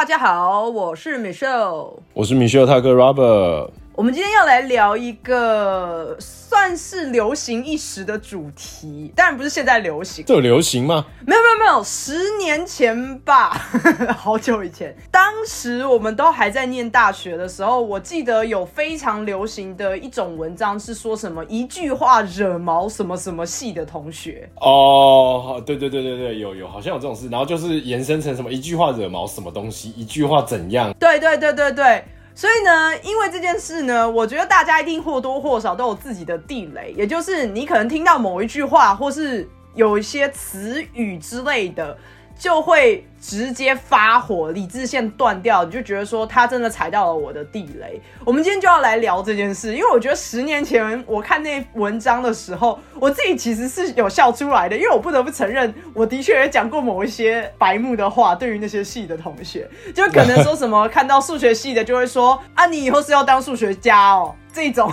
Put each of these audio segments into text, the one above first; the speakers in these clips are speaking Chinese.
大家好，我是米秀我是米歇尔他哥 Robert。我们今天要来聊一个算是流行一时的主题，当然不是现在流行，这有流行吗？没有没有没有，十年前吧，好久以前，当时我们都还在念大学的时候，我记得有非常流行的一种文章是说什么一句话惹毛什么什么系的同学。哦，对对对对对，有有好像有这种事，然后就是延伸成什么一句话惹毛什么东西，一句话怎样？对对对对对。所以呢，因为这件事呢，我觉得大家一定或多或少都有自己的地雷，也就是你可能听到某一句话，或是有一些词语之类的。就会直接发火，理智线断掉，你就觉得说他真的踩到了我的地雷。我们今天就要来聊这件事，因为我觉得十年前我看那文章的时候，我自己其实是有笑出来的，因为我不得不承认，我的确也讲过某一些白目的话，对于那些系的同学，就可能说什么看到数学系的就会说啊，你以后是要当数学家哦，这种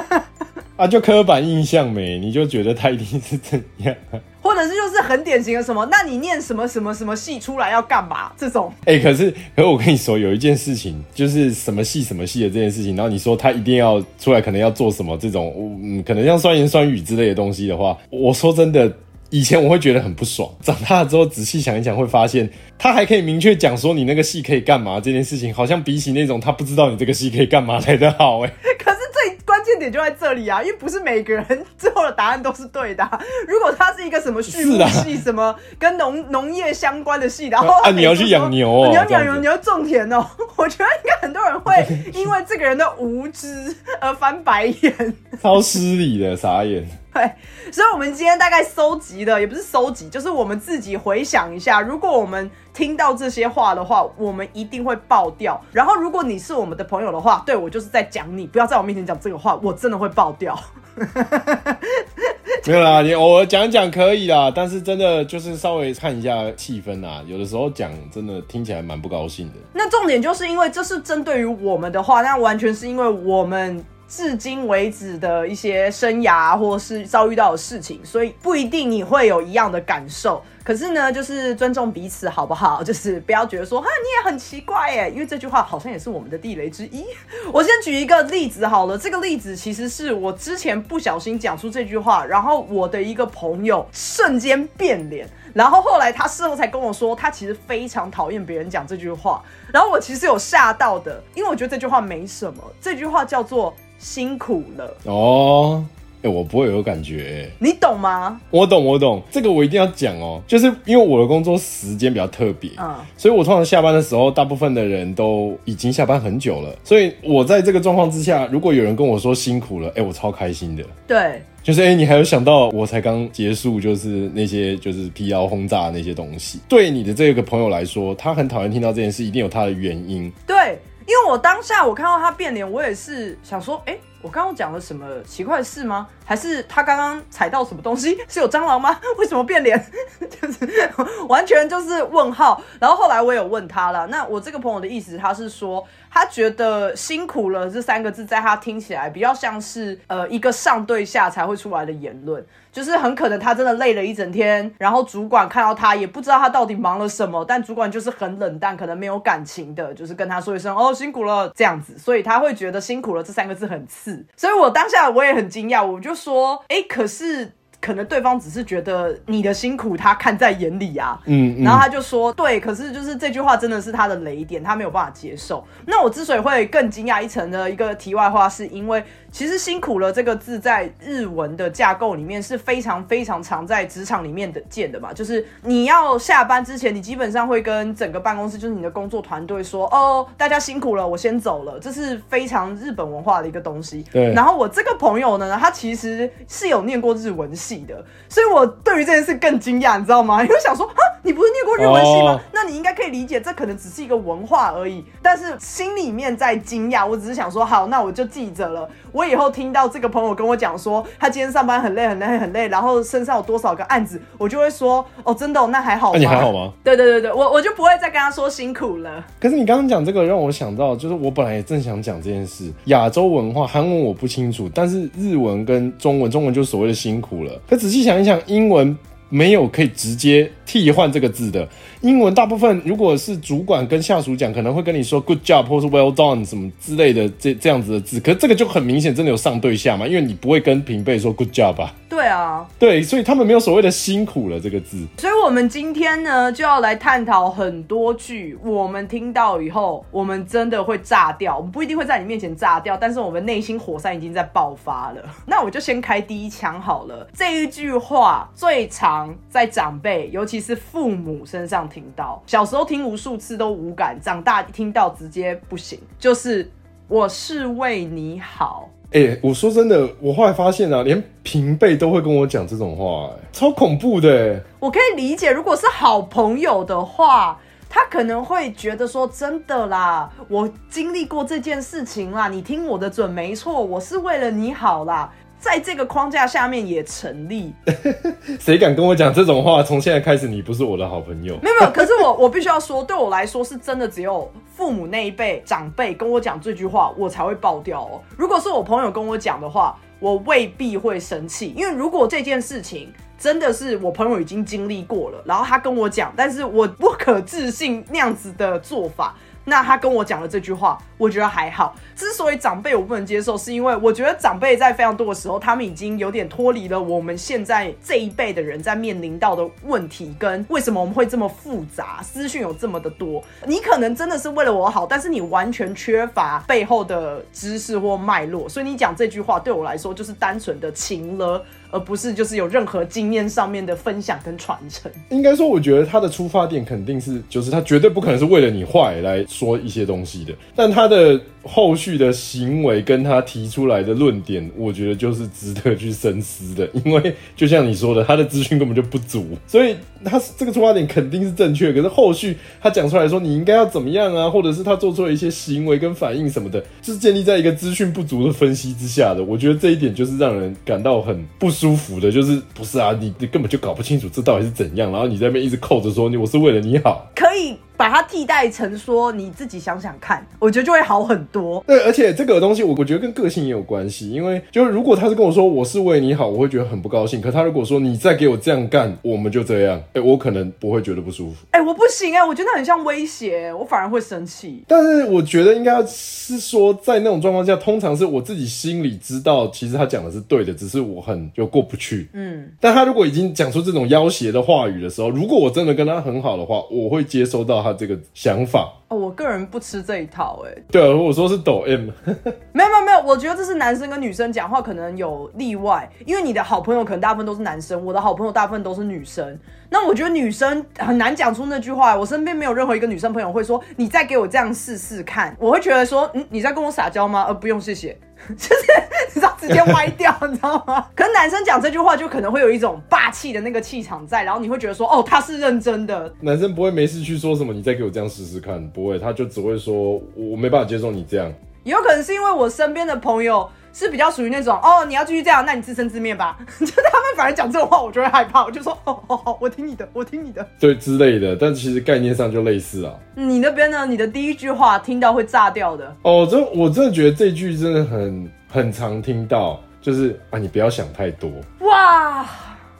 啊，就刻板印象没，你就觉得他一定是怎样。者是就是很典型的什么？那你念什么什么什么系出来要干嘛？这种哎，可是可是我跟你说，有一件事情就是什么系什么系的这件事情，然后你说他一定要出来，可能要做什么这种，嗯，可能像酸言酸语之类的东西的话，我说真的，以前我会觉得很不爽，长大了之后仔细想一想，会发现他还可以明确讲说你那个戏可以干嘛这件事情，好像比起那种他不知道你这个戏可以干嘛来的好哎。可点就在这里啊，因为不是每个人最后的答案都是对的。如果他是一个什么畜牧系，什么跟农农业相关的系，然后啊你要去养牛哦，你要养牛，你要种田哦，我觉得应该很多人会 因为这个人的无知而翻白眼，超失礼的傻眼。对，所以，我们今天大概搜集的也不是搜集，就是我们自己回想一下，如果我们听到这些话的话，我们一定会爆掉。然后，如果你是我们的朋友的话，对我就是在讲你，不要在我面前讲这个话，我真的会爆掉。没有啦，你偶尔讲讲可以啦，但是真的就是稍微看一下气氛啊，有的时候讲真的听起来蛮不高兴的。那重点就是因为这是针对于我们的话，那完全是因为我们。至今为止的一些生涯，或是遭遇到的事情，所以不一定你会有一样的感受。可是呢，就是尊重彼此，好不好？就是不要觉得说哈，你也很奇怪耶，因为这句话好像也是我们的地雷之一。我先举一个例子好了，这个例子其实是我之前不小心讲出这句话，然后我的一个朋友瞬间变脸，然后后来他事后才跟我说，他其实非常讨厌别人讲这句话。然后我其实有吓到的，因为我觉得这句话没什么，这句话叫做。辛苦了哦，哎，我不会有感觉，你懂吗？我懂，我懂，这个我一定要讲哦，就是因为我的工作时间比较特别，嗯，所以我通常下班的时候，大部分的人都已经下班很久了，所以我在这个状况之下，如果有人跟我说辛苦了，哎，我超开心的，对，就是哎，你还有想到我才刚结束，就是那些就是辟谣轰炸那些东西，对你的这个朋友来说，他很讨厌听到这件事，一定有他的原因，对。因为我当下我看到他变脸，我也是想说，哎，我刚刚讲了什么奇怪事吗？还是他刚刚踩到什么东西？是有蟑螂吗？为什么变脸？就是完全就是问号。然后后来我有问他了，那我这个朋友的意思，他是说。他觉得辛苦了这三个字，在他听起来比较像是呃一个上对下才会出来的言论，就是很可能他真的累了一整天，然后主管看到他也不知道他到底忙了什么，但主管就是很冷淡，可能没有感情的，就是跟他说一声哦辛苦了这样子，所以他会觉得辛苦了这三个字很刺，所以我当下我也很惊讶，我就说哎可是。可能对方只是觉得你的辛苦他看在眼里啊，嗯，然后他就说对，可是就是这句话真的是他的雷点，他没有办法接受。那我之所以会更惊讶一层的一个题外话，是因为。其实辛苦了这个字在日文的架构里面是非常非常常在职场里面的见的嘛，就是你要下班之前，你基本上会跟整个办公室，就是你的工作团队说，哦，大家辛苦了，我先走了，这是非常日本文化的一个东西。对。然后我这个朋友呢，他其实是有念过日文系的，所以我对于这件事更惊讶，你知道吗？因为想说，啊，你不是念过日文系吗？那你应该可以理解，这可能只是一个文化而已。但是心里面在惊讶，我只是想说，好，那我就记着了。我以后听到这个朋友跟我讲说，他今天上班很累很累很累，然后身上有多少个案子，我就会说，哦，真的，那还好。那你还好吗？对对对对，我我就不会再跟他说辛苦了。可是你刚刚讲这个，让我想到，就是我本来也正想讲这件事。亚洲文化，韩文我不清楚，但是日文跟中文，中文就所谓的辛苦了。可仔细想一想，英文没有可以直接替换这个字的。英文大部分如果是主管跟下属讲，可能会跟你说 good job 或是 well done 什么之类的这这样子的字。可是这个就很明显，真的有上对下嘛？因为你不会跟平辈说 good job 吧？对啊，对，所以他们没有所谓的辛苦了这个字。所以我们今天呢就要来探讨很多句，我们听到以后，我们真的会炸掉。我们不一定会在你面前炸掉，但是我们内心火山已经在爆发了。那我就先开第一枪好了。这一句话最常在长辈，尤其是父母身上听到，小时候听无数次都无感，长大听到直接不行。就是我是为你好。哎，我说真的，我后来发现啊，连平辈都会跟我讲这种话，哎，超恐怖的。我可以理解，如果是好朋友的话，他可能会觉得说，真的啦，我经历过这件事情啦，你听我的准没错，我是为了你好啦。在这个框架下面也成立。谁敢跟我讲这种话？从现在开始，你不是我的好朋友。没有没有，可是我我必须要说，对我来说是真的，只有父母那一辈长辈跟我讲这句话，我才会爆掉哦。如果是我朋友跟我讲的话，我未必会生气，因为如果这件事情真的是我朋友已经经历过了，然后他跟我讲，但是我不可置信那样子的做法。那他跟我讲了这句话，我觉得还好。之所以长辈我不能接受，是因为我觉得长辈在非常多的时候，他们已经有点脱离了我们现在这一辈的人在面临到的问题，跟为什么我们会这么复杂，资讯有这么的多。你可能真的是为了我好，但是你完全缺乏背后的知识或脉络，所以你讲这句话对我来说就是单纯的情了。而不是就是有任何经验上面的分享跟传承。应该说，我觉得他的出发点肯定是，就是他绝对不可能是为了你坏来说一些东西的。但他的后续的行为跟他提出来的论点，我觉得就是值得去深思的。因为就像你说的，他的资讯根本就不足，所以他这个出发点肯定是正确。可是后续他讲出来说你应该要怎么样啊，或者是他做出了一些行为跟反应什么的，是建立在一个资讯不足的分析之下的。我觉得这一点就是让人感到很不。舒服的，就是不是啊？你你根本就搞不清楚这到底是怎样，然后你在那边一直扣着说你我是为了你好，可以。把它替代成说你自己想想看，我觉得就会好很多。对，而且这个东西我我觉得跟个性也有关系，因为就是如果他是跟我说我是为你好，我会觉得很不高兴。可他如果说你再给我这样干，我们就这样，哎，我可能不会觉得不舒服。哎，我不行哎，我觉得很像威胁，我反而会生气。但是我觉得应该是说，在那种状况下，通常是我自己心里知道，其实他讲的是对的，只是我很就过不去。嗯，但他如果已经讲出这种要挟的话语的时候，如果我真的跟他很好的话，我会接收到他这个想法。哦，我个人不吃这一套，哎，对啊，我说是抖 M，没有没有没有，我觉得这是男生跟女生讲话可能有例外，因为你的好朋友可能大部分都是男生，我的好朋友大部分都是女生，那我觉得女生很难讲出那句话，我身边没有任何一个女生朋友会说你再给我这样试试看，我会觉得说，嗯，你在跟我撒娇吗？呃，不用，谢谢。就是你知道直接歪掉，你知道吗？可是男生讲这句话就可能会有一种霸气的那个气场在，然后你会觉得说，哦，他是认真的。男生不会没事去说什么，你再给我这样试试看，不会，他就只会说，我没办法接受你这样。有可能是因为我身边的朋友。是比较属于那种哦，你要继续这样，那你自生自灭吧。就他们反而讲这种话，我就会害怕，我就说哦，好好，我听你的，我听你的，对之类的。但其实概念上就类似啊。你那边呢？你的第一句话听到会炸掉的。哦，这我真的觉得这句真的很很常听到，就是啊，你不要想太多。哇，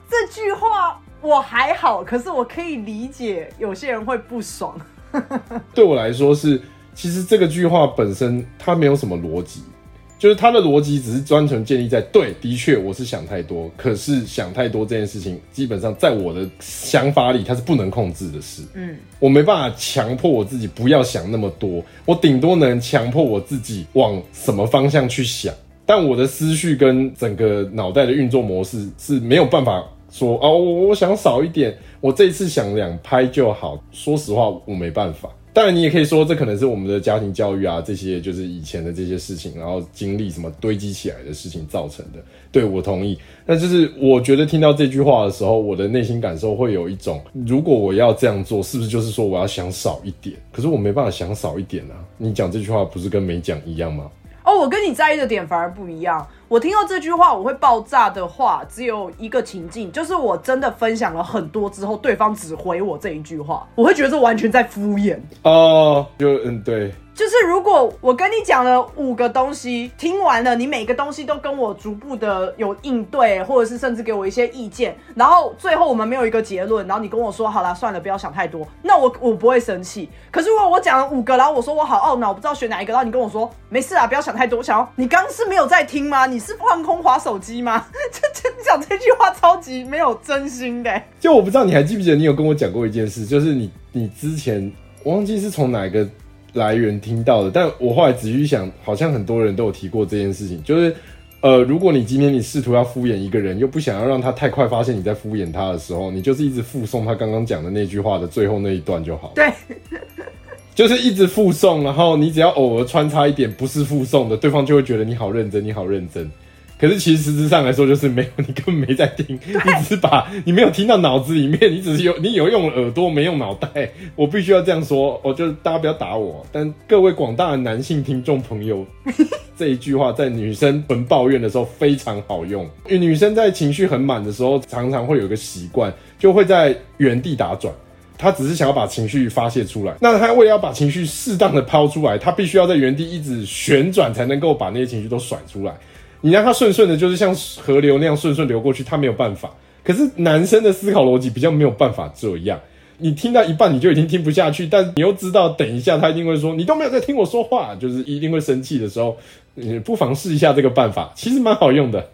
这句话我还好，可是我可以理解有些人会不爽。对我来说是，其实这个句话本身它没有什么逻辑。就是他的逻辑只是专程建立在对，的确我是想太多，可是想太多这件事情，基本上在我的想法里，它是不能控制的事。嗯，我没办法强迫我自己不要想那么多，我顶多能强迫我自己往什么方向去想，但我的思绪跟整个脑袋的运作模式是没有办法说哦，我我想少一点，我这一次想两拍就好。说实话，我没办法。当然，你也可以说这可能是我们的家庭教育啊，这些就是以前的这些事情，然后经历什么堆积起来的事情造成的。对我同意，那就是我觉得听到这句话的时候，我的内心感受会有一种，如果我要这样做，是不是就是说我要想少一点？可是我没办法想少一点啊！你讲这句话不是跟没讲一样吗？哦，我跟你在意的点反而不一样。我听到这句话我会爆炸的话，只有一个情境，就是我真的分享了很多之后，对方只回我这一句话，我会觉得这完全在敷衍。哦，就嗯，对。就是如果我跟你讲了五个东西，听完了，你每个东西都跟我逐步的有应对，或者是甚至给我一些意见，然后最后我们没有一个结论，然后你跟我说好了，算了，不要想太多，那我我不会生气。可是如果我讲了五个，然后我说我好懊恼，我不知道选哪一个，然后你跟我说没事啊，不要想太多，我想要你刚是没有在听吗？你是放空划手机吗？这这讲这句话超级没有真心的。就我不知道你还记不记得你有跟我讲过一件事，就是你你之前我忘记是从哪个。来源听到的，但我后来仔细想，好像很多人都有提过这件事情，就是，呃，如果你今天你试图要敷衍一个人，又不想要让他太快发现你在敷衍他的时候，你就是一直附送他刚刚讲的那句话的最后那一段就好。对，就是一直附送，然后你只要偶尔穿插一点不是附送的，对方就会觉得你好认真，你好认真。可是其实实质上来说，就是没有，你根本没在听，你只是把你没有听到脑子里面，你只是有你有用耳朵，没用脑袋。我必须要这样说，我就大家不要打我。但各位广大的男性听众朋友，这一句话在女生很抱怨的时候非常好用。因为女生在情绪很满的时候，常常会有一个习惯，就会在原地打转。她只是想要把情绪发泄出来，那她为了要把情绪适当的抛出来，她必须要在原地一直旋转，才能够把那些情绪都甩出来。你让他顺顺的，就是像河流那样顺顺流过去，他没有办法。可是男生的思考逻辑比较没有办法这样。你听到一半，你就已经听不下去，但你又知道，等一下他一定会说你都没有在听我说话，就是一定会生气的时候，你不妨试一下这个办法，其实蛮好用的。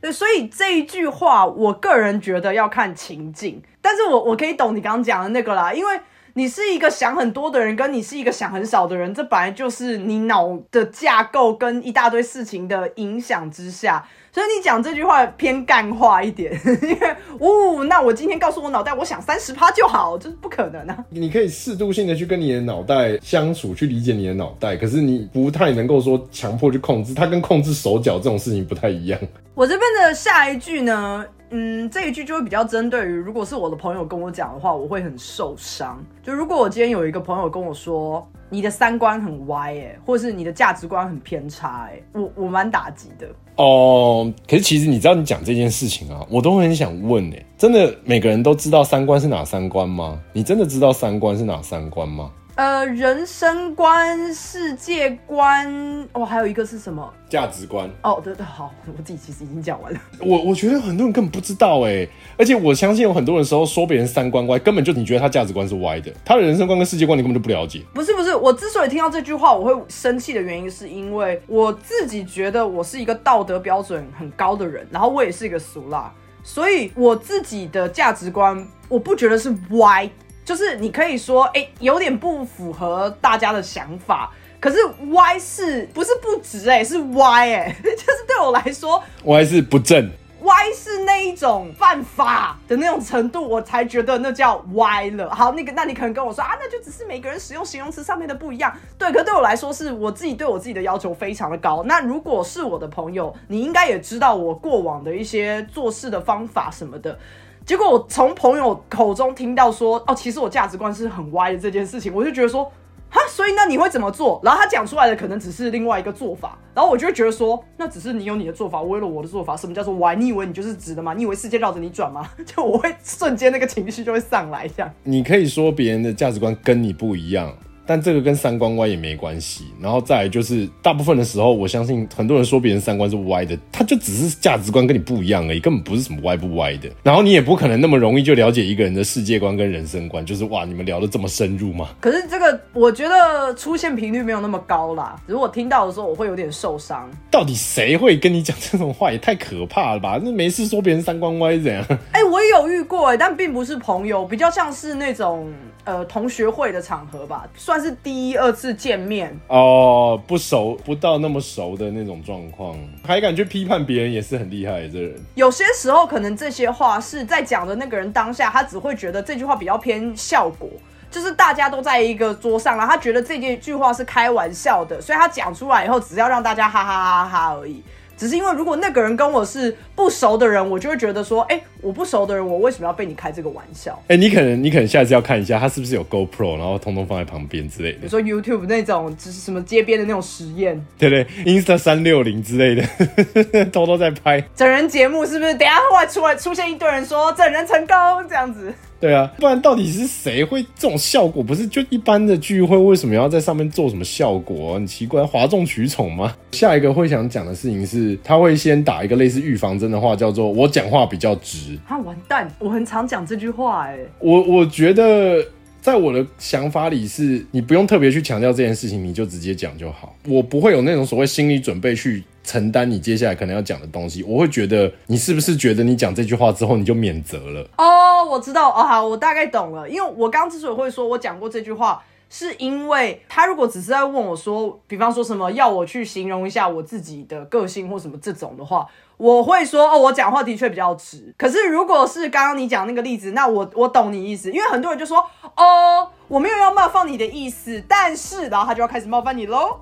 对，所以这一句话，我个人觉得要看情境，但是我我可以懂你刚刚讲的那个啦，因为。你是一个想很多的人，跟你是一个想很少的人，这本来就是你脑的架构跟一大堆事情的影响之下，所以你讲这句话偏干话一点，因为呜，那我今天告诉我脑袋，我想三十趴就好，这是不可能啊。你可以适度性的去跟你的脑袋相处，去理解你的脑袋，可是你不太能够说强迫去控制它，跟控制手脚这种事情不太一样。我这边的下一句呢？嗯，这一句就会比较针对于，如果是我的朋友跟我讲的话，我会很受伤。就如果我今天有一个朋友跟我说，你的三观很歪，哎，或是你的价值观很偏差，哎，我我蛮打击的。哦，可是其实你知道，你讲这件事情啊，我都很想问，哎，真的每个人都知道三观是哪三观吗？你真的知道三观是哪三观吗？呃，人生观、世界观，哦，还有一个是什么？价值观。哦，对对，好，我自己其实已经讲完了。我我觉得很多人根本不知道哎，而且我相信有很多人时候说别人三观歪，根本就你觉得他价值观是歪的，他的人生观跟世界观你根本就不了解。不是不是，我之所以听到这句话我会生气的原因，是因为我自己觉得我是一个道德标准很高的人，然后我也是一个俗辣，所以我自己的价值观我不觉得是歪。就是你可以说，哎，有点不符合大家的想法，可是歪是不是不直？哎，是歪，哎，就是对我来说，歪是不正，歪是那一种犯法的那种程度，我才觉得那叫歪了。好，那个，那你可能跟我说啊，那就只是每个人使用形容词上面的不一样。对，可对我来说，是我自己对我自己的要求非常的高。那如果是我的朋友，你应该也知道我过往的一些做事的方法什么的。结果我从朋友口中听到说，哦，其实我价值观是很歪的这件事情，我就觉得说，哈，所以那你会怎么做？然后他讲出来的可能只是另外一个做法，然后我就会觉得说，那只是你有你的做法，我有了我的做法。什么叫做歪？你以为你就是直的吗？你以为世界绕着你转吗？就我会瞬间那个情绪就会上来，这样。你可以说别人的价值观跟你不一样。但这个跟三观歪也没关系，然后再来就是大部分的时候，我相信很多人说别人三观是歪的，他就只是价值观跟你不一样而已，根本不是什么歪不歪的。然后你也不可能那么容易就了解一个人的世界观跟人生观，就是哇，你们聊的这么深入吗？可是这个我觉得出现频率没有那么高啦，如果听到的时候我会有点受伤。到底谁会跟你讲这种话？也太可怕了吧？那没事说别人三观歪怎样？哎，我也有遇过哎，但并不是朋友，比较像是那种。呃，同学会的场合吧，算是第一二次见面哦，不熟，不到那么熟的那种状况，还敢去批判别人，也是很厉害。这人有些时候可能这些话是在讲的那个人当下，他只会觉得这句话比较偏效果，就是大家都在一个桌上了，他觉得这件句话是开玩笑的，所以他讲出来以后，只要让大家哈哈哈哈而已。只是因为如果那个人跟我是不熟的人，我就会觉得说，哎，我不熟的人，我为什么要被你开这个玩笑？哎，你可能你可能下次要看一下，他是不是有 GoPro，然后通通放在旁边之类的。比如说 YouTube 那种，就是什么街边的那种实验，对对，Insta 三六零之类的，偷偷在拍整人节目，是不是？等下后来出来出现一堆人说整人成功这样子。对啊，不然到底是谁会这种效果？不是就一般的聚会，为什么要在上面做什么效果？很奇怪，哗众取宠吗？下一个会想讲的事情是，他会先打一个类似预防针的话，叫做“我讲话比较直”。啊，完蛋！我很常讲这句话，哎，我我觉得。在我的想法里，是你不用特别去强调这件事情，你就直接讲就好。我不会有那种所谓心理准备去承担你接下来可能要讲的东西。我会觉得你是不是觉得你讲这句话之后你就免责了？哦，我知道，哦，好，我大概懂了。因为我刚之所以会说我讲过这句话。是因为他如果只是在问我说，比方说什么要我去形容一下我自己的个性或什么这种的话，我会说哦，我讲话的确比较直。可是如果是刚刚你讲那个例子，那我我懂你意思，因为很多人就说哦，我没有要冒犯你的意思，但是然后他就要开始冒犯你喽。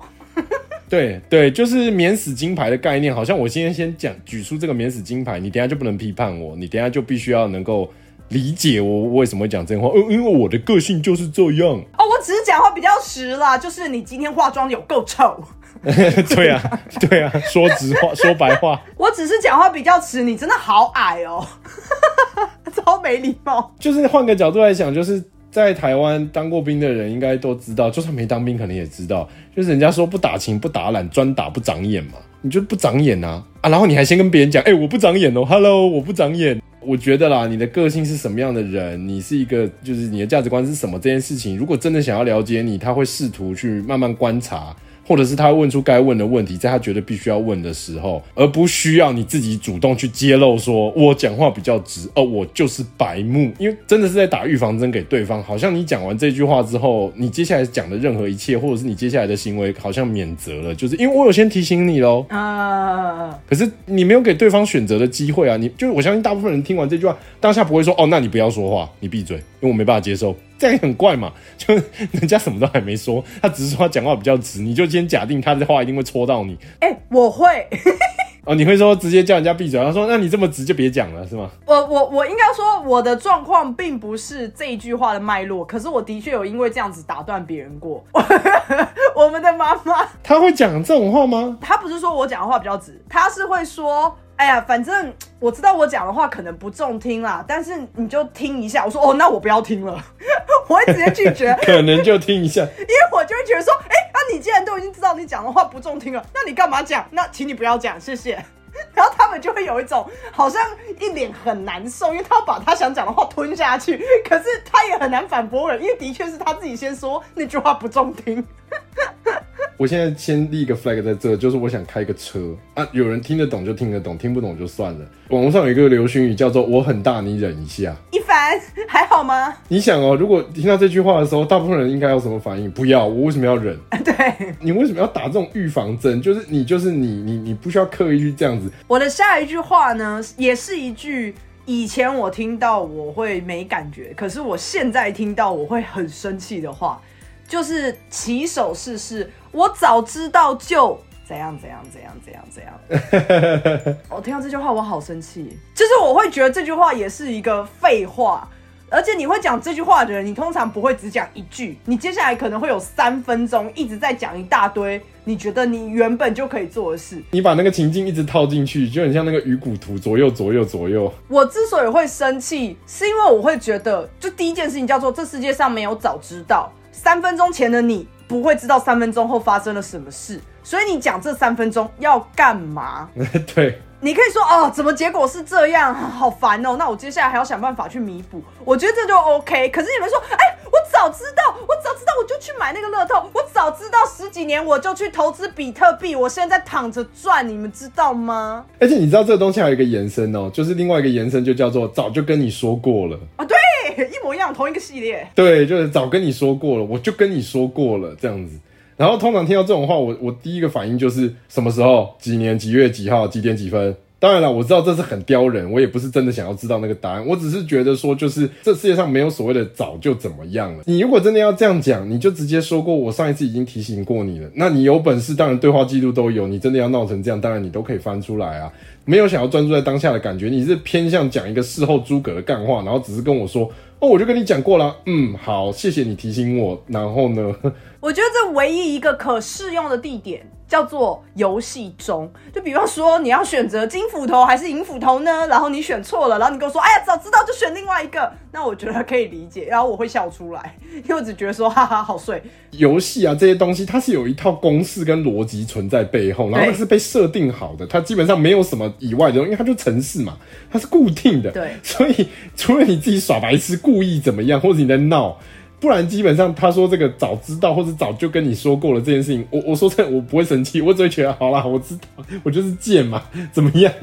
对对，就是免死金牌的概念，好像我今天先讲举出这个免死金牌，你等下就不能批判我，你等下就必须要能够。理解我为什么会讲真话，因，因为我的个性就是这样。哦，我只是讲话比较实啦，就是你今天化妆有够丑。对啊，对啊，说直话，说白话。我只是讲话比较直，你真的好矮哦，超没礼貌。就是换个角度来讲，就是在台湾当过兵的人应该都知道，就算没当兵，可能也知道，就是人家说不打情不打懒，专打不长眼嘛，你就不长眼啊啊！然后你还先跟别人讲，哎，我不长眼哦，Hello，我不长眼。我觉得啦，你的个性是什么样的人，你是一个就是你的价值观是什么这件事情，如果真的想要了解你，他会试图去慢慢观察。或者是他问出该问的问题，在他觉得必须要问的时候，而不需要你自己主动去揭露，说我讲话比较直，哦，我就是白目，因为真的是在打预防针给对方，好像你讲完这句话之后，你接下来讲的任何一切，或者是你接下来的行为，好像免责了，就是因为我有先提醒你喽啊，可是你没有给对方选择的机会啊，你就是我相信大部分人听完这句话，当下不会说哦，那你不要说话，你闭嘴，因为我没办法接受。这样很怪嘛？就人家什么都还没说，他只是说他讲话比较直，你就先假定他的话一定会戳到你。哎，我会 哦，你会说直接叫人家闭嘴？他说：“那你这么直就别讲了，是吗？”我我我应该说我的状况并不是这一句话的脉络，可是我的确有因为这样子打断别人过。我们的妈妈，他会讲这种话吗？他不是说我讲的话比较直，他是会说。哎呀，反正我知道我讲的话可能不中听啦，但是你就听一下。我说哦，那我不要听了，我会直接拒绝。可能就听一下，因为我就会觉得说，哎，那你既然都已经知道你讲的话不中听了，那你干嘛讲？那请你不要讲，谢谢。然后他们就会有一种好像一脸很难受，因为他要把他想讲的话吞下去，可是他也很难反驳人，因为的确是他自己先说那句话不中听。我现在先立一个 flag 在这，就是我想开个车啊，有人听得懂就听得懂，听不懂就算了。网络上有一个流行语叫做“我很大，你忍一下”。一凡还好吗？你想哦，如果听到这句话的时候，大部分人应该有什么反应？不要，我为什么要忍？对，你为什么要打这种预防针？就是你，就是你，你，你不需要刻意去这样子。我的下一句话呢，也是一句以前我听到我会没感觉，可是我现在听到我会很生气的话。就是起手式是，我早知道就怎样怎样怎样怎样怎样。我听到这句话，我好生气。就是我会觉得这句话也是一个废话，而且你会讲这句话的人，你通常不会只讲一句，你接下来可能会有三分钟一直在讲一大堆你觉得你原本就可以做的事。你把那个情境一直套进去，就很像那个鱼骨图，左右左右左右。我之所以会生气，是因为我会觉得，就第一件事情叫做这世界上没有早知道。三分钟前的你不会知道三分钟后发生了什么事，所以你讲这三分钟要干嘛？对，你可以说哦，怎么结果是这样，好烦哦。那我接下来还要想办法去弥补，我觉得这就 OK。可是你们说，哎，我早知道，我早知道我就去买那个乐透，我早知道十几年我就去投资比特币，我现在躺着赚，你们知道吗？而且你知道这个东西还有一个延伸哦，就是另外一个延伸就叫做早就跟你说过了啊，对。一模一样，同一个系列。对，就是早跟你说过了，我就跟你说过了这样子。然后通常听到这种话，我我第一个反应就是什么时候、几年、几月几号、几点几分。当然了，我知道这是很刁人，我也不是真的想要知道那个答案，我只是觉得说，就是这世界上没有所谓的早就怎么样了。你如果真的要这样讲，你就直接说过，我上一次已经提醒过你了。那你有本事，当然对话记录都有。你真的要闹成这样，当然你都可以翻出来啊。没有想要专注在当下的感觉，你是偏向讲一个事后诸葛的干话，然后只是跟我说。哦，我就跟你讲过了，嗯，好，谢谢你提醒我。然后呢？我觉得这唯一一个可适用的地点。叫做游戏中。就比方说，你要选择金斧头还是银斧头呢？然后你选错了，然后你跟我说：“哎呀，早知道就选另外一个。”那我觉得可以理解，然后我会笑出来，因为我只觉得说：“哈哈，好睡。”游戏啊，这些东西它是有一套公式跟逻辑存在背后，然后它是被设定好的，它基本上没有什么以外的，因为它就城市嘛，它是固定的。对，所以除了你自己耍白痴、故意怎么样，或者你在闹。不然基本上他说这个早知道或者早就跟你说过了这件事情，我我说这我不会生气，我只会觉得好啦，我知道我就是贱嘛，怎么样？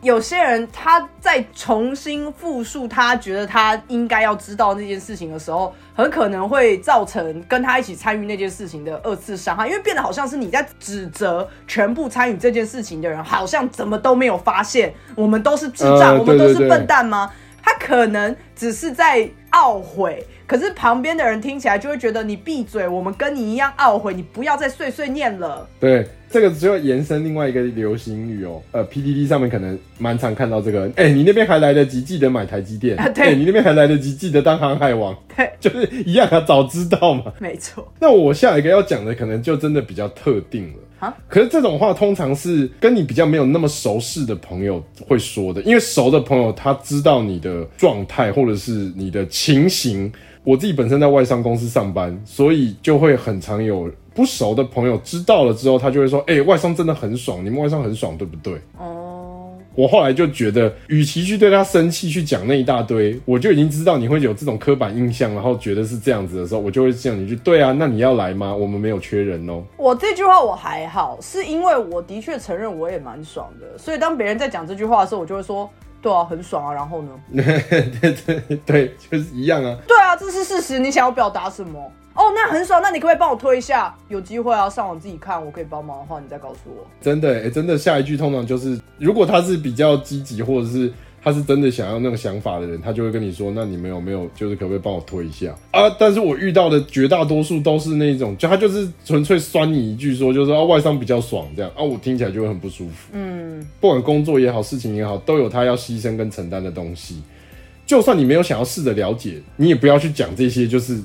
有些人他在重新复述他觉得他应该要知道那件事情的时候，很可能会造成跟他一起参与那件事情的二次伤害，因为变得好像是你在指责全部参与这件事情的人，好像怎么都没有发现，我们都是智障，我们都是笨蛋吗？他可能只是在懊悔。可是旁边的人听起来就会觉得你闭嘴，我们跟你一样懊悔，你不要再碎碎念了。对，这个只有延伸另外一个流行语哦，呃，PDD 上面可能蛮常看到这个。哎，你那边还来得及，记得买台积电。对，你那边还来得及，记得当航海王。对，就是一样啊，早知道嘛。没错。那我下一个要讲的可能就真的比较特定了啊。可是这种话通常是跟你比较没有那么熟识的朋友会说的，因为熟的朋友他知道你的状态或者是你的情形。我自己本身在外商公司上班，所以就会很常有不熟的朋友知道了之后，他就会说：“哎，外商真的很爽，你们外商很爽，对不对？”哦，我后来就觉得，与其去对他生气，去讲那一大堆，我就已经知道你会有这种刻板印象，然后觉得是这样子的时候，我就会这样一句：“对啊，那你要来吗？我们没有缺人哦。”我这句话我还好，是因为我的确承认我也蛮爽的，所以当别人在讲这句话的时候，我就会说。对啊，很爽啊，然后呢？对对对，就是一样啊。对啊，这是事实。你想要表达什么？哦，那很爽。那你可不可以帮我推一下？有机会啊，上网自己看。我可以帮忙的话，你再告诉我。真的，欸，真的，下一句通常就是，如果他是比较积极，或者是。他是真的想要那个想法的人，他就会跟你说：“那你们有没有就是可不可以帮我推一下啊？”但是我遇到的绝大多数都是那种，就他就是纯粹酸你一句，说就是啊外伤比较爽这样啊，我听起来就会很不舒服。嗯，不管工作也好，事情也好，都有他要牺牲跟承担的东西。就算你没有想要试着了解，你也不要去讲这些。就是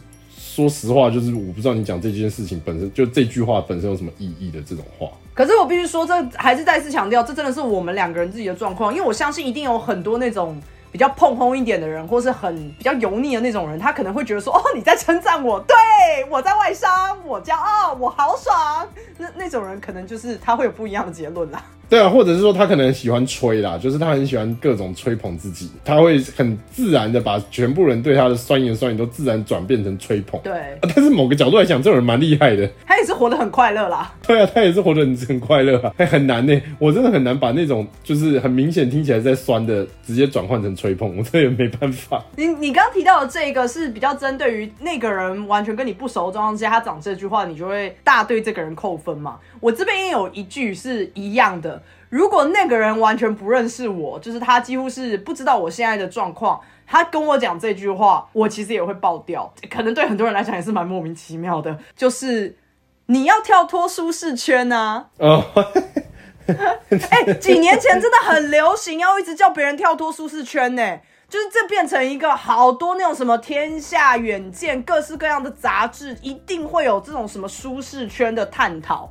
说实话，就是我不知道你讲这件事情本身就这句话本身有什么意义的这种话。可是我必须说，这还是再次强调，这真的是我们两个人自己的状况。因为我相信，一定有很多那种比较碰轰一点的人，或是很比较油腻的那种人，他可能会觉得说：“哦，你在称赞我，对我在外商，我骄傲，我好爽。”那那种人可能就是他会有不一样的结论啦。对啊，或者是说他可能喜欢吹啦，就是他很喜欢各种吹捧自己，他会很自然的把全部人对他的酸言酸语都自然转变成吹捧。对，但是某个角度来讲，这种人蛮厉害的。他也是活得很快乐啦。对啊，他也是活得很很快乐啊，很难呢。我真的很难把那种就是很明显听起来在酸的，直接转换成吹捧，我这也没办法。你你刚刚提到的这个是比较针对于那个人完全跟你不熟的状况之下，他讲这句话，你就会大对这个人扣分嘛？我这边也有一句是一样的。如果那个人完全不认识我，就是他几乎是不知道我现在的状况，他跟我讲这句话，我其实也会爆掉。可能对很多人来讲也是蛮莫名其妙的，就是你要跳脱舒适圈啊！哦，哎，几年前真的很流行，要一直叫别人跳脱舒适圈呢，就是这变成一个好多那种什么《天下远见》各式各样的杂志，一定会有这种什么舒适圈的探讨。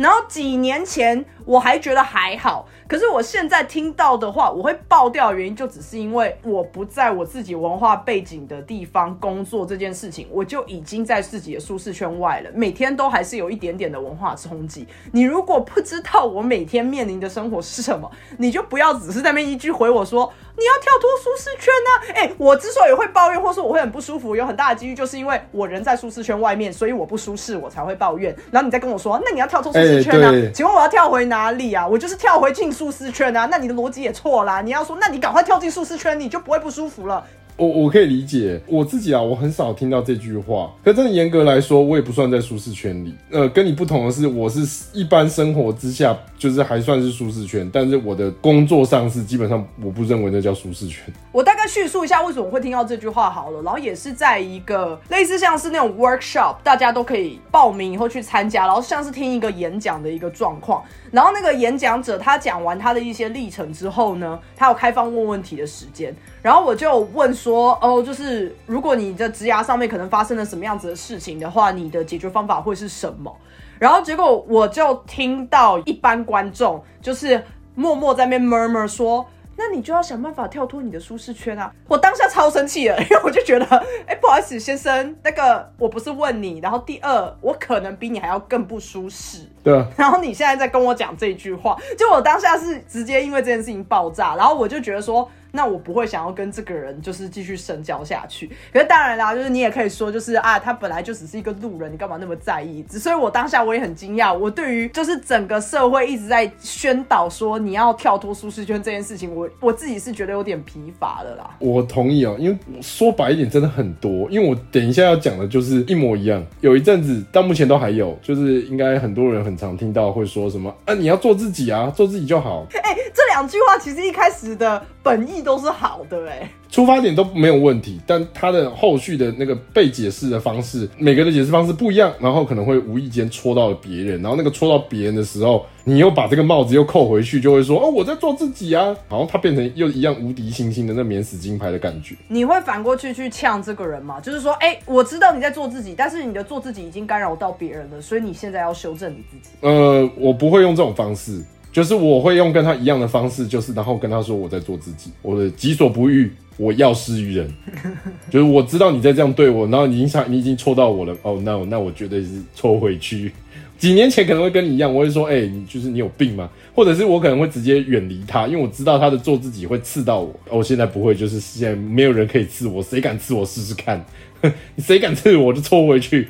然后几年前我还觉得还好。可是我现在听到的话，我会爆掉的原因就只是因为我不在我自己文化背景的地方工作这件事情，我就已经在自己的舒适圈外了。每天都还是有一点点的文化冲击。你如果不知道我每天面临的生活是什么，你就不要只是在那边一句回我说你要跳脱舒适圈呢？哎，我之所以会抱怨，或是我会很不舒服，有很大的几率就是因为我人在舒适圈外面，所以我不舒适，我才会抱怨。然后你再跟我说，那你要跳脱舒适圈呢？请问我要跳回哪里啊？我就是跳回进。舒适圈啊，那你的逻辑也错啦！你要说，那你赶快跳进舒适圈，你就不会不舒服了。我我可以理解，我自己啊，我很少听到这句话。可真的严格来说，我也不算在舒适圈里。呃，跟你不同的是，我是一般生活之下，就是还算是舒适圈。但是我的工作上是基本上，我不认为那叫舒适圈。我大概叙述一下为什么会听到这句话好了。然后也是在一个类似像是那种 workshop，大家都可以报名以后去参加，然后像是听一个演讲的一个状况。然后那个演讲者他讲完他的一些历程之后呢，他有开放问问题的时间。然后我就问说，说哦，就是如果你的职涯上面可能发生了什么样子的事情的话，你的解决方法会是什么？然后结果我就听到一般观众就是默默在那边 murmur 说。那你就要想办法跳脱你的舒适圈啊！我当下超生气的，因为我就觉得，哎、不好意思，先生，那个我不是问你，然后第二，我可能比你还要更不舒适。对，然后你现在在跟我讲这句话，就我当下是直接因为这件事情爆炸，然后我就觉得说，那我不会想要跟这个人就是继续深交下去。可是当然啦，就是你也可以说，就是啊，他本来就只是一个路人，你干嘛那么在意？只所以，我当下我也很惊讶，我对于就是整个社会一直在宣导说你要跳脱舒适圈这件事情，我我自己是觉得有点疲乏的啦。我同意哦，因为说白一点，真的很多。因为我等一下要讲的就是一模一样。有一阵子到目前都还有，就是应该很多人很常听到会说什么啊，你要做自己啊，做自己就好，哎、这两句话其实一开始的本意都是好的、哎。出发点都没有问题，但他的后续的那个被解释的方式，每个人的解释方式不一样，然后可能会无意间戳到了别人，然后那个戳到别人的时候，你又把这个帽子又扣回去，就会说哦，我在做自己啊，好像他变成又一样无敌星星的那免死金牌的感觉。你会反过去去呛这个人吗？就是说，哎、我知道你在做自己，但是你的做自己已经干扰到别人了，所以你现在要修正你自己。呃，我不会用这种方式，就是我会用跟他一样的方式，就是然后跟他说我在做自己，我的己所不欲，我要施于人，就是我知道你在这样对我，然后你已经想你已经戳到我了，哦，那我那我绝对是戳回去。几年前可能会跟你一样，我会说，哎、你就是你有病吗？或者是我可能会直接远离他，因为我知道他的做自己会刺到我。哦我现在不会，就是现在没有人可以刺我，谁敢刺我试试看？谁敢刺我就戳回去。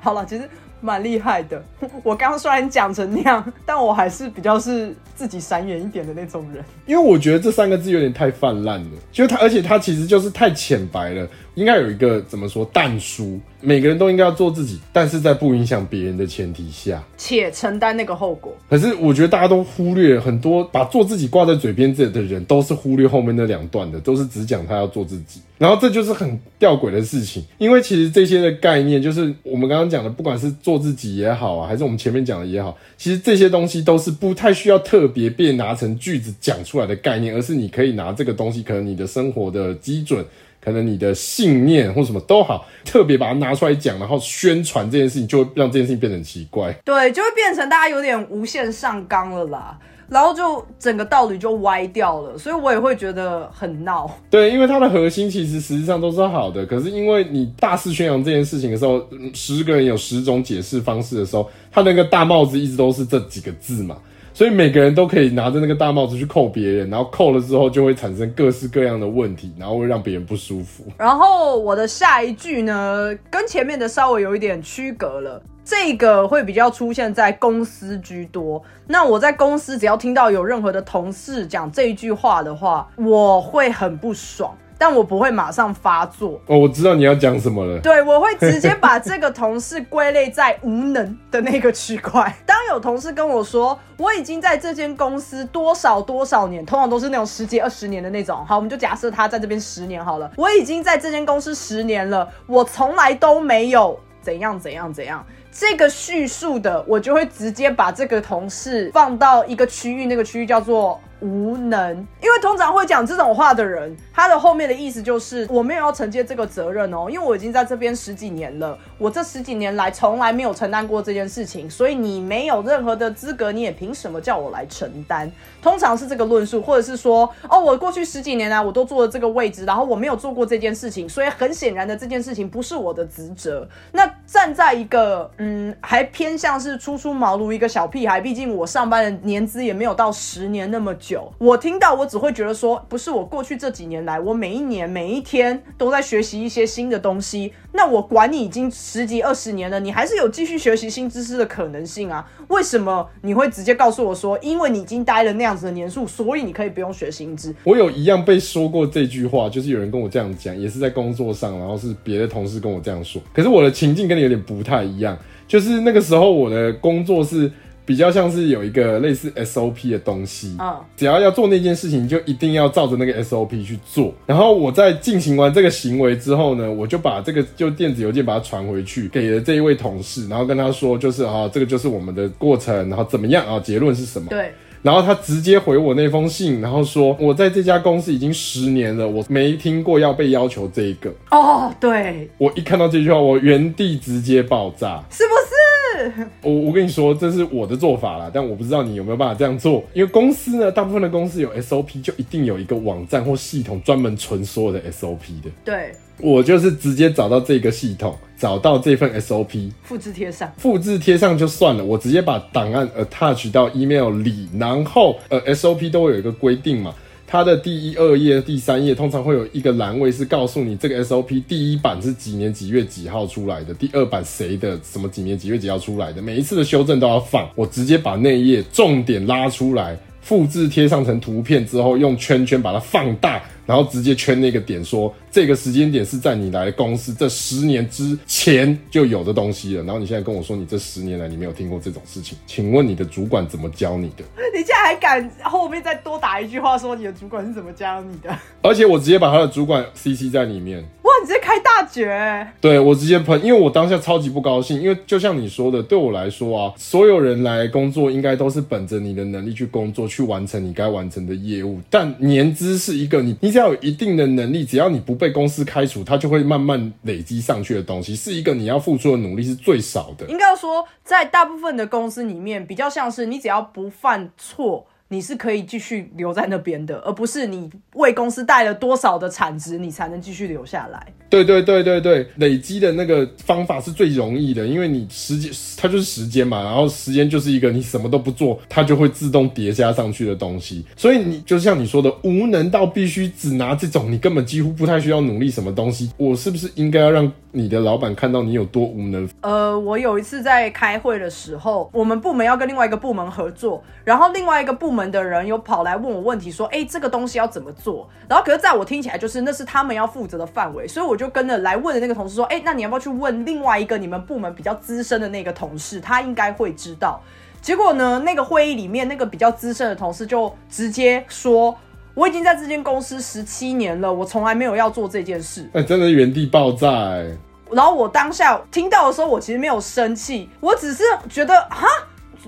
好了，其实蛮厉害的。我刚刚虽然讲成那样，但我还是比较是自己闪远一点的那种人。因为我觉得这三个字有点太泛滥了，就是它，而且它其实就是太浅白了。应该有一个怎么说淡书，每个人都应该要做自己，但是在不影响别人的前提下。且承担那个后果。可是我觉得大家都忽略很多，把做自己挂在嘴边这的人，都是忽略后面那两段的，都是只讲他要做自己。然后这就是很吊诡的事情，因为其实这些的概念，就是我们刚刚讲的，不管是做自己也好啊，还是我们前面讲的也好，其实这些东西都是不太需要特别被拿成句子讲出来的概念，而是你可以拿这个东西，可能你的生活的基准。可能你的信念或什么都好，特别把它拿出来讲，然后宣传这件事情，就会让这件事情变得很奇怪。对，就会变成大家有点无限上纲了啦，然后就整个道理就歪掉了，所以我也会觉得很闹。对，因为它的核心其实实际上都是好的，可是因为你大肆宣扬这件事情的时候，嗯十个人有十种解释方式的时候，他那个大帽子一直都是这几个字嘛，所以每个人都可以拿着那个大帽子去扣别人，然后扣了之后就会产生各式各样的问题，然后会让别人不舒服。然后我的下一句呢，跟前面的稍微有一点区隔了。这个会比较出现在公司居多。那我在公司只要听到有任何的同事讲这一句话的话，我会很不爽，但我不会马上发作。哦，我知道你要讲什么了。对，我会直接把这个同事归类在无能的那个区块。当有同事跟我说，我已经在这间公司多少多少年，通常都是那种十几二十年的那种。好，我们就假设他在这边十年好了，我已经在这间公司十年了，我从来都没有怎样怎样怎样。这个叙述的，我就会直接把这个同事放到一个区域，那个区域叫做无能。因为通常会讲这种话的人，他的后面的意思就是我没有要承接这个责任哦，因为我已经在这边十几年了，我这十几年来从来没有承担过这件事情，所以你没有任何的资格，你也凭什么叫我来承担？通常是这个论述，或者是说，哦，我过去十几年来我都做了这个位置，然后我没有做过这件事情，所以很显然的这件事情不是我的职责。那站在一个嗯，还偏向是初出茅庐一个小屁孩，毕竟我上班的年资也没有到十年那么久，我听到我只会觉得说，不是我过去这几年来，我每一年每一天都在学习一些新的东西，那我管你已经十几二十年了，你还是有继续学习新知识的可能性啊？为什么你会直接告诉我说，因为你已经待了那样子的年数，所以你可以不用学新知？我有一样被说过这句话，就是有人跟我这样讲，也是在工作上，然后是别的同事跟我这样说。可是我的情境跟你有点不太一样，就是那个时候我的工作是比较像是有一个类似 SOP 的东西，嗯，只要要做那件事情，就一定要照着那个 SOP 去做。然后我在进行完这个行为之后呢，我就把这个就电子邮件把它传回去给了这一位同事，然后跟他说，就是啊，这个就是我们的过程，然后怎么样啊，结论是什么？对。然后他直接回我那封信，然后说我在这家公司已经十年了，我没听过要被要求这一个。哦，对，我一看到这句话，我原地直接爆炸。是不是？我我跟你说，这是我的做法啦，但我不知道你有没有办法这样做。因为公司呢，大部分的公司有 SOP，就一定有一个网站或系统专门存所有的 SOP 的。对，我就是直接找到这个系统，找到这份 SOP，复制贴上。复制贴上就算了，我直接把档案 attach 到 email 里，然后呃 SOP 都会有一个规定嘛。它的第一、二页、第三页通常会有一个栏位是告诉你这个 SOP 第一版是几年几月几号出来的，第二版谁的什么几年几月几号出来的，每一次的修正都要放。我直接把那页重点拉出来，复制贴上成图片之后，用圈圈把它放大。然后直接圈那个点，说这个时间点是在你来公司这十年之前就有的东西了。然后你现在跟我说，你这十年来你没有听过这种事情，请问你的主管怎么教你的？你现在还敢后面再多打一句话，说你的主管是怎么教你的？而且我直接把他的主管 CC 在里面。哇，你直接开大绝！对我直接喷，因为我当下超级不高兴，因为就像你说的，对我来说啊，所有人来工作应该都是本着你的能力去工作，去完成你该完成的业务。但年资是一个你你只。要有一定的能力，只要你不被公司开除，它就会慢慢累积上去的东西，是一个你要付出的努力是最少的。应该说，在大部分的公司里面，比较像是你只要不犯错。你是可以继续留在那边的，而不是你为公司带了多少的产值，你才能继续留下来。对对对对对，累积的那个方法是最容易的，因为你时间它就是时间嘛，然后时间就是一个你什么都不做，它就会自动叠加上去的东西。所以你就像你说的，无能到必须只拿这种你根本几乎不太需要努力什么东西，我是不是应该要让你的老板看到你有多无能？呃，我有一次在开会的时候，我们部门要跟另外一个部门合作，然后另外一个部门。的人有跑来问我问题，说：“哎，这个东西要怎么做？”然后，可是在我听起来，就是那是他们要负责的范围，所以我就跟着来问的那个同事说：“哎，那你要不要去问另外一个你们部门比较资深的那个同事？他应该会知道。”结果呢，那个会议里面那个比较资深的同事就直接说：“我已经在这间公司十七年了，我从来没有要做这件事。”哎，真的原地爆炸哎！然后我当下听到的时候，我其实没有生气，我只是觉得哈。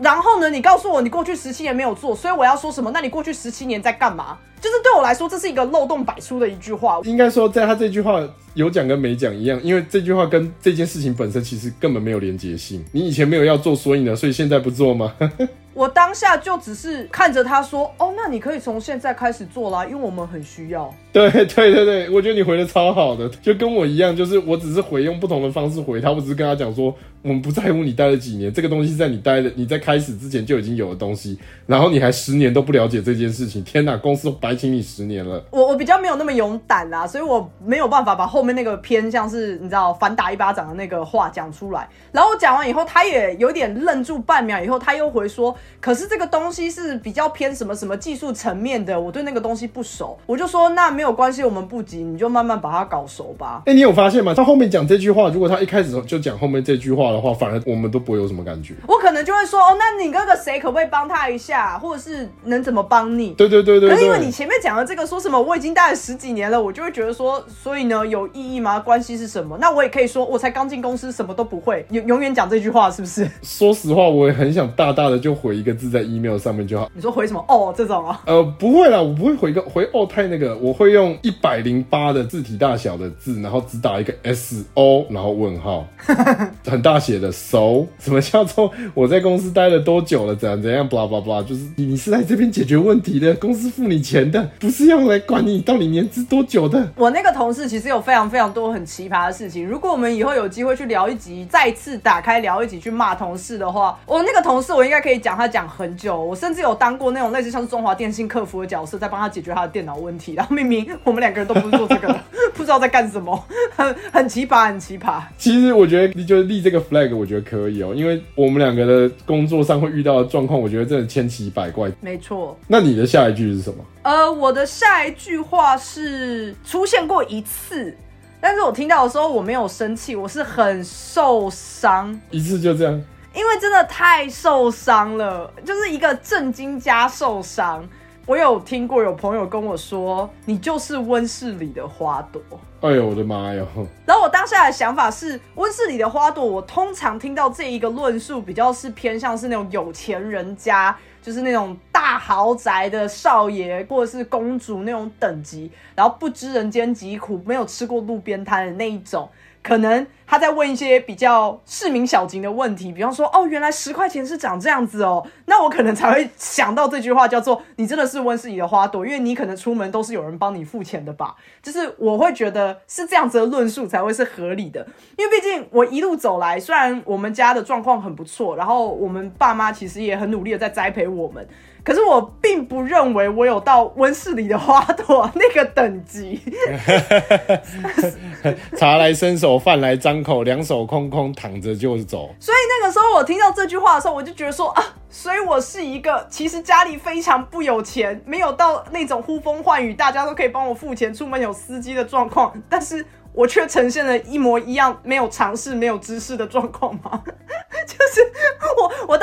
然后呢？你告诉我，你过去十七年没有做，所以我要说什么？那你过去十七年在干嘛？就是对我来说，这是一个漏洞百出的一句话。应该说，在他这句话有讲跟没讲一样，因为这句话跟这件事情本身其实根本没有连接性。你以前没有要做，所以呢，所以现在不做吗？我当下就只是看着他说：“哦，那你可以从现在开始做啦，因为我们很需要。”对对对对，我觉得你回的超好的，就跟我一样，就是我只是回用不同的方式回他，我只是跟他讲说，我们不在乎你待了几年，这个东西在你待的你在开始之前就已经有的东西，然后你还十年都不了解这件事情，天哪，公司都白请你十年了。我我比较没有那么勇胆啦，所以我没有办法把后面那个偏向是你知道反打一巴掌的那个话讲出来。然后我讲完以后，他也有点愣住半秒，以后他又回说，可是这个东。西是比较偏什么什么技术层面的，我对那个东西不熟，我就说那没有关系，我们不急，你就慢慢把它搞熟吧。哎，你有发现吗？他后面讲这句话，如果他一开始就讲后面这句话的话，反而我们都不会有什么感觉。我可能就会说哦，那你哥哥谁可不可以帮他一下，或者是能怎么帮你？对对对对。可是因为你前面讲的这个说什么，我已经待了十几年了，我就会觉得说，所以呢有意义吗？关系是什么？那我也可以说，我才刚进公司，什么都不会，永永远讲这句话，是不是？说实话，我也很想大大的就回一个字在 email 上面就好。你 说。回什么哦这种啊？呃，不会啦，我不会回个回哦太那个，我会用一百零八的字体大小的字，然后只打一个 S O，然后问号，很大写的 So，什么叫做我在公司待了多久了？怎样怎样？blah blah blah，就是你你是来这边解决问题的，公司付你钱的，不是用来管你到底年资多久的。我那个同事其实有非常非常多很奇葩的事情，如果我们以后有机会去聊一集，再次打开聊一集去骂同事的话，我那个同事我应该可以讲他讲很久，我甚至有当。过那种类似像是中华电信客服的角色，在帮他解决他的电脑问题，然后明明我们两个人都不是做这个的，不知道在干什么，很很奇葩，很奇葩。其实我觉得你就立这个 flag，我觉得可以哦，因为我们两个的工作上会遇到的状况，我觉得真的千奇百怪。没错。那你的下一句是什么？呃，我的下一句话是出现过一次，但是我听到的时候我没有生气，我是很受伤。一次就这样。因为真的太受伤了，就是一个震惊加受伤。我有听过有朋友跟我说：“你就是温室里的花朵。”哎呦我的妈呀！然后我当下的想法是，温室里的花朵，我通常听到这一个论述，比较是偏向是那种有钱人家，就是那种大豪宅的少爷或者是公主那种等级，然后不知人间疾苦，没有吃过路边摊的那一种。可能他在问一些比较市民小情的问题，比方说，哦，原来十块钱是长这样子哦，那我可能才会想到这句话，叫做“你真的是温室里的花朵”，因为你可能出门都是有人帮你付钱的吧？就是我会觉得是这样子的论述才会是合理的，因为毕竟我一路走来，虽然我们家的状况很不错，然后我们爸妈其实也很努力的在栽培我们。可是我并不认为我有到温室里的花朵那个等级。茶来伸手，饭来张口，两手空空躺着就走。所以那个时候我听到这句话的时候，我就觉得说啊，所以我是一个其实家里非常不有钱，没有到那种呼风唤雨，大家都可以帮我付钱，出门有司机的状况，但是我却呈现了一模一样没有尝试、没有知识的状况吗？就是我，我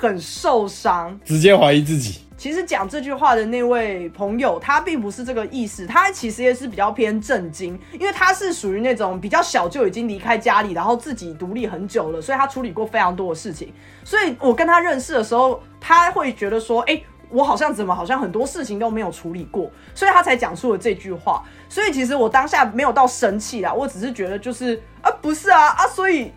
很受伤，直接怀疑自己。其实讲这句话的那位朋友，他并不是这个意思，他其实也是比较偏震惊，因为他是属于那种比较小就已经离开家里，然后自己独立很久了，所以他处理过非常多的事情。所以我跟他认识的时候，他会觉得说，哎，我好像怎么好像很多事情都没有处理过，所以他才讲出了这句话。所以其实我当下没有到生气啦，我只是觉得就是啊，不是啊啊，所以。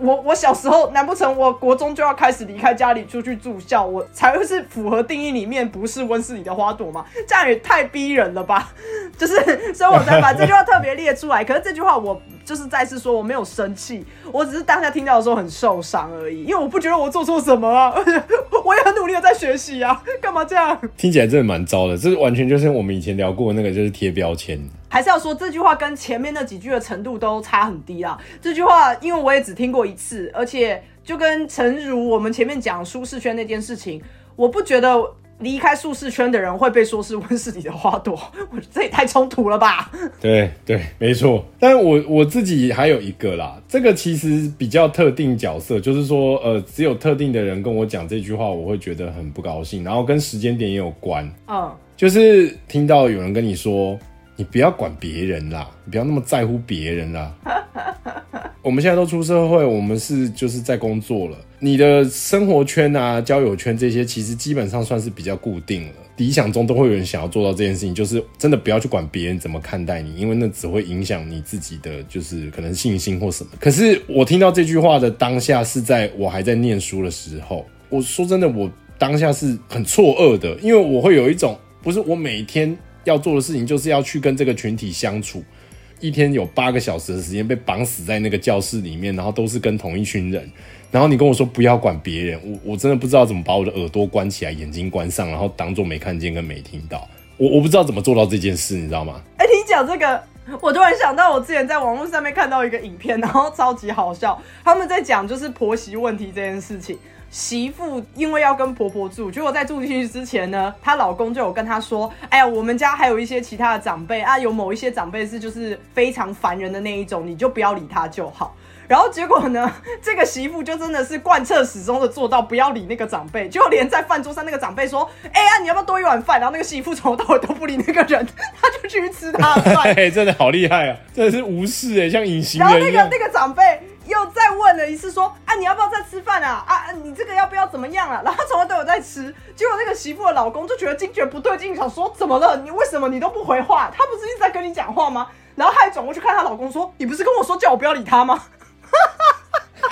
我我小时候，难不成我国中就要开始离开家里出去住校，我才会是符合定义里面不是温室里的花朵吗？这样也太逼人了吧！就是，所以我才把 这句话特别列出来。可是这句话我就是再次说，我没有生气，我只是当下听到的时候很受伤而已，因为我不觉得我做错什么啊，我也很努力的在学习啊，干嘛这样？听起来真的蛮糟的，这完全就是我们以前聊过那个，就是贴标签。还是要说这句话跟前面那几句的程度都差很低啦。这句话因为我也只听过一次，而且就跟诚如我们前面讲舒适圈那件事情，我不觉得离开舒适圈的人会被说是温室里的花朵，我 这也太冲突了吧？对对，没错。但我我自己还有一个啦，这个其实比较特定角色，就是说呃，只有特定的人跟我讲这句话，我会觉得很不高兴，然后跟时间点也有关。嗯，就是听到有人跟你说。你不要管别人啦，你不要那么在乎别人啦。我们现在都出社会，我们是就是在工作了。你的生活圈啊、交友圈这些，其实基本上算是比较固定了。理想中都会有人想要做到这件事情，就是真的不要去管别人怎么看待你，因为那只会影响你自己的，就是可能信心或什么。可是我听到这句话的当下，是在我还在念书的时候。我说真的，我当下是很错愕的，因为我会有一种，不是我每天。要做的事情就是要去跟这个群体相处，一天有八个小时的时间被绑死在那个教室里面，然后都是跟同一群人。然后你跟我说不要管别人，我我真的不知道怎么把我的耳朵关起来，眼睛关上，然后当做没看见跟没听到。我我不知道怎么做到这件事，你知道吗？哎，你讲这个，我突然想到我之前在网络上面看到一个影片，然后超级好笑，他们在讲就是婆媳问题这件事情。媳妇因为要跟婆婆住，结果在住进去之前呢，她老公就有跟她说：“哎呀，我们家还有一些其他的长辈啊，有某一些长辈是就是非常烦人的那一种，你就不要理他就好。”然后结果呢，这个媳妇就真的是贯彻始终的做到不要理那个长辈，就连在饭桌上那个长辈说：“哎呀，你要不要多一碗饭？”然后那个媳妇从头到尾都不理那个人，他就去吃他的饭，真的好厉害啊！真的是无视哎，像隐形人然后那个那个长辈。又再问了一次，说啊，你要不要再吃饭啊？啊，你这个要不要怎么样啊？然后从来都有在吃，结果那个媳妇的老公就觉得惊觉不对劲，想说怎么了？你为什么你都不回话？他不是一直在跟你讲话吗？然后还转过去看她老公说，你不是跟我说叫我不要理他吗？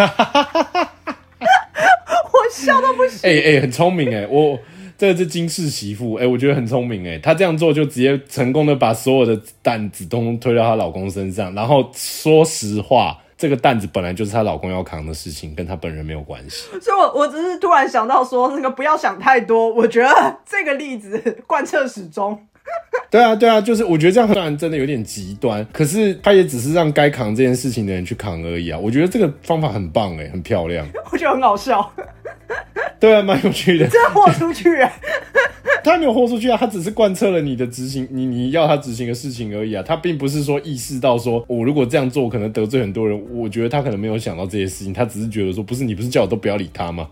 我笑到不行。哎哎，很聪明哎，我这是金氏媳妇哎，我觉得很聪明哎，她这样做就直接成功的把所有的担子都推到她老公身上，然后说实话。这个担子本来就是她老公要扛的事情，跟她本人没有关系。所以，我我只是突然想到说，那个不要想太多。我觉得这个例子贯彻始终。对啊，对啊，就是我觉得这样虽然真的有点极端，可是他也只是让该扛这件事情的人去扛而已啊。我觉得这个方法很棒哎，很漂亮。我觉得很好笑。对啊，蛮有趣的。真豁出去啊。他没有豁出去啊，他只是贯彻了你的执行，你你要他执行的事情而已啊。他并不是说意识到说，我如果这样做可能得罪很多人。我觉得他可能没有想到这些事情，他只是觉得说，不是你不是叫我都不要理他吗？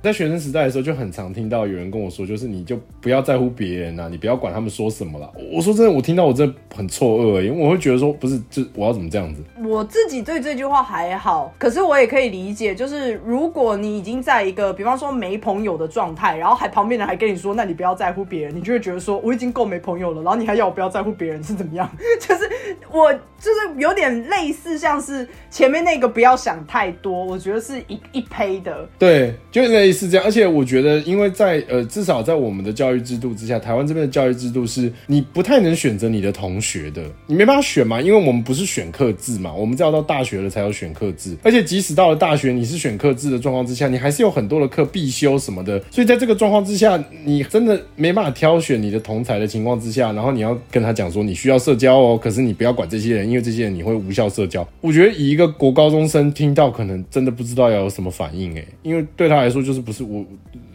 在学生时代的时候，就很常听到有人跟我说，就是你就不要在乎别人啊，你不要管他们说什么了。我说真的，我听到我真的很错愕，因为我会觉得说，不是，这我要怎么这样子？我自己对这句话还好，可是我也可以理解，就是如果你已经在一个，比方说没朋友的状态，然后还旁边人还跟你说，那你不要在乎别人，你就会觉得说，我已经够没朋友了，然后你还要我不要在乎别人是怎么样？就是我就是有点类似，像是前面那个不要想太多，我觉得是一一胚的。对，就类似这样。而且我觉得，因为在呃，至少在我们的教育制度之下，台湾这边的教育制度是你不太能选择你的同学的，你没办法选嘛，因为我们不是选课制嘛，我们只要到大学了才有选课制。而且即使到了大学，你是选课制的状况之下，你还是有很多的课必修什么的。所以在这个状况之下，你真的没办法挑选你的同才的情况之下，然后你要跟他讲说你需要社交哦，可是你不要管这些人，因为这些人你会无效社交。我觉得以一个国高中生听到，可能真的不知道要有什么反应诶，因为对他来说就是不是我，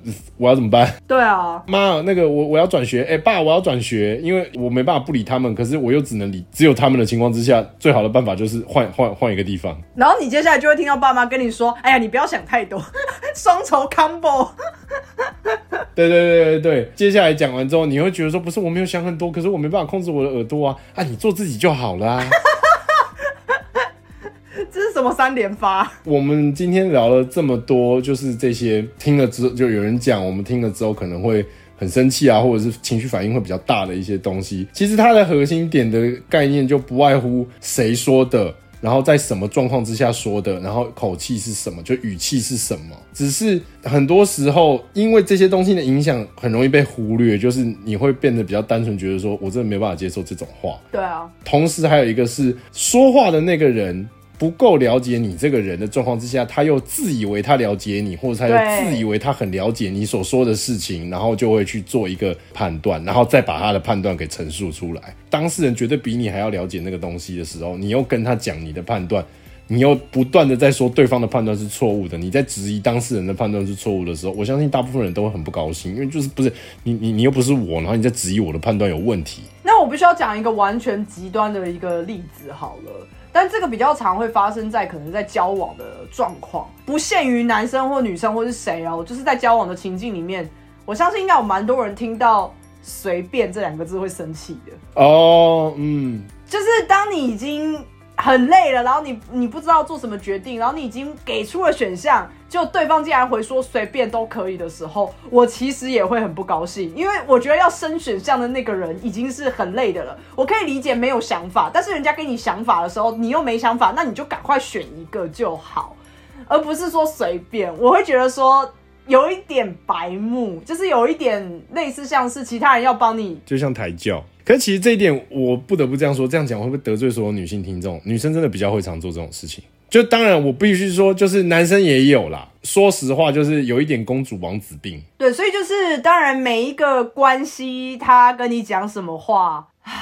我要怎么办？对啊，妈，那个我我要转学，哎、爸，我要转学，因为我没办法不理他们，可是我又只能理只有他们的情况之下，最好的办法就是换换换一个地方。然后你接下来就会听到爸妈跟你说：“哎呀，你不要想太多，双重 combo。对对对对对，接下来讲完之后，你会觉得说，不是我没有想很多，可是我没办法控制我的耳朵啊，啊，你做自己就好了啊。” 这是什么三连发？我们今天聊了这么多，就是这些听了之后，就有人讲，我们听了之后可能会很生气啊，或者是情绪反应会比较大的一些东西。其实它的核心点的概念就不外乎谁说的，然后在什么状况之下说的，然后口气是什么，就语气是什么。只是很多时候，因为这些东西的影响，很容易被忽略，就是你会变得比较单纯，觉得说我真的没办法接受这种话。对啊，同时还有一个是说话的那个人不够了解你这个人的状况之下，他又自以为他了解你，或者他又自以为他很了解你所说的事情，然后就会去做一个判断，然后再把他的判断给陈述出来。当事人绝对比你还要了解那个东西的时候，你又跟他讲你的判断。你又不断的在说对方的判断是错误的，你在质疑当事人的判断是错误的时候，我相信大部分人都会很不高兴，因为就是不是你你你又不是我，然后你在质疑我的判断有问题。那我必须要讲一个完全极端的一个例子好了，但这个比较常会发生在可能在交往的状况，不限于男生或女生或是谁哦，就是在交往的情境里面，我相信应该有蛮多人听到“随便”这两个字会生气的。哦，嗯，就是当你已经很累了，然后你你不知道做什么决定，然后你已经给出了选项，就对方竟然回说随便都可以的时候，我其实也会很不高兴，因为我觉得要生选项的那个人已经是很累的了。我可以理解没有想法，但是人家给你想法的时候，你又没想法，那你就赶快选一个就好，而不是说随便。我会觉得说。有一点白目，就是有一点类似像是其他人要帮你就像抬轿。可是其实这一点，我不得不这样说，这样讲会不会得罪所有女性听众？女生真的比较会常做这种事情。就当然，我必须说，就是男生也有啦。说实话，就是有一点公主王子病。对，所以就是当然每一个关系，他跟你讲什么话，唉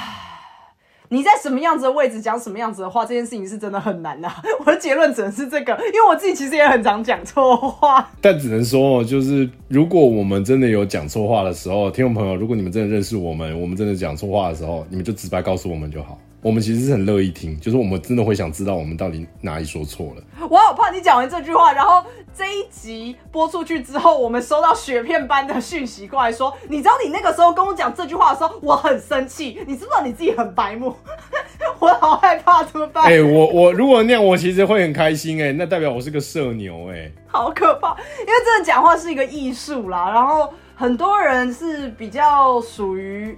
你在什么样子的位置讲什么样子的话，这件事情是真的很难呐、我的结论只能是这个，因为我自己其实也很常讲错话。但只能说，就是如果我们真的有讲错话的时候，听众朋友，如果你们真的认识我们，我们真的讲错话的时候，你们就直白告诉我们就好。我们其实是很乐意听，就是我们真的会想知道我们到底哪里说错了。我好怕你讲完这句话，然后这一集播出去之后，我们收到雪片般的讯息过来说，你知道你那个时候跟我讲这句话的时候，我很生气，你知不知道你自己很白目？我好害怕，怎么办？哎、我我如果那样，我其实会很开心哎、那代表我是个社牛哎、好可怕，因为真的讲话是一个艺术啦。然后很多人是比较属于，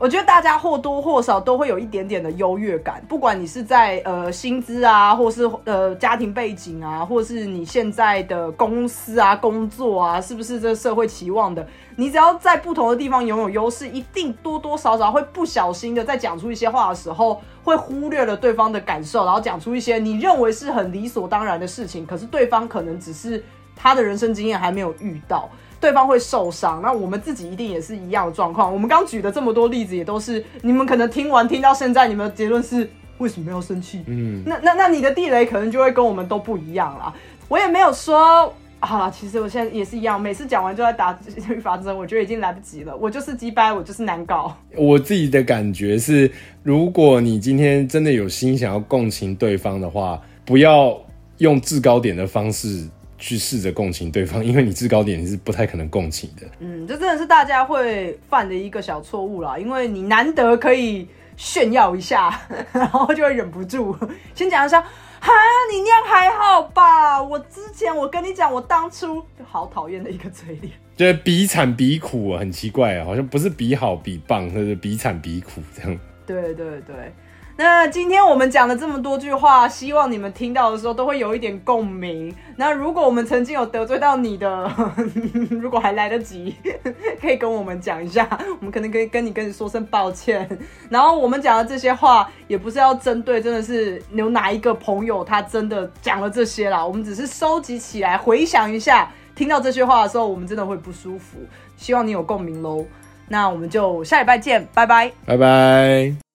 我觉得大家或多或少都会有一点点的优越感，不管你是在呃薪资啊，或是呃家庭背景啊，或是你现在的公司啊、工作啊，是不是这社会期望的？你只要在不同的地方拥有优势，一定多多少少会不小心的在讲出一些话的时候，会忽略了对方的感受，然后讲出一些你认为是很理所当然的事情，可是对方可能只是他的人生经验还没有遇到。对方会受伤，那我们自己一定也是一样的状况。我们刚举的这么多例子，也都是你们可能听完听到现在，你们的结论是为什么要生气？嗯，那那那你的地雷可能就会跟我们都不一样啦。我也没有说，好了，其实我现在也是一样，每次讲完就在打语法针，我觉得已经来不及了。我就是鸡掰，我就是难搞。我自己的感觉是，如果你今天真的有心想要共情对方的话，不要用制高点的方式去试着共情对方，因为你制高点你是不太可能共情的。嗯，这真的是大家会犯的一个小错误啦，因为你难得可以炫耀一下，然后就会忍不住先讲一下，哈，你那样还好吧？我之前我跟你讲，我当初就好讨厌的一个嘴脸。就是比惨比苦，很奇怪啊，好像不是比好比棒，就是比惨比苦这样。对对对，那今天我们讲了这么多句话，希望你们听到的时候都会有一点共鸣。那如果我们曾经有得罪到你的，如果还来得及，可以跟我们讲一下，我们可能可以跟你跟你说声抱歉。然后我们讲的这些话，也不是要针对，真的是有哪一个朋友他真的讲了这些啦，我们只是收集起来回想一下。听到这些话的时候，我们真的会不舒服。希望你有共鸣喽。那我们就下礼拜见，拜拜，拜拜。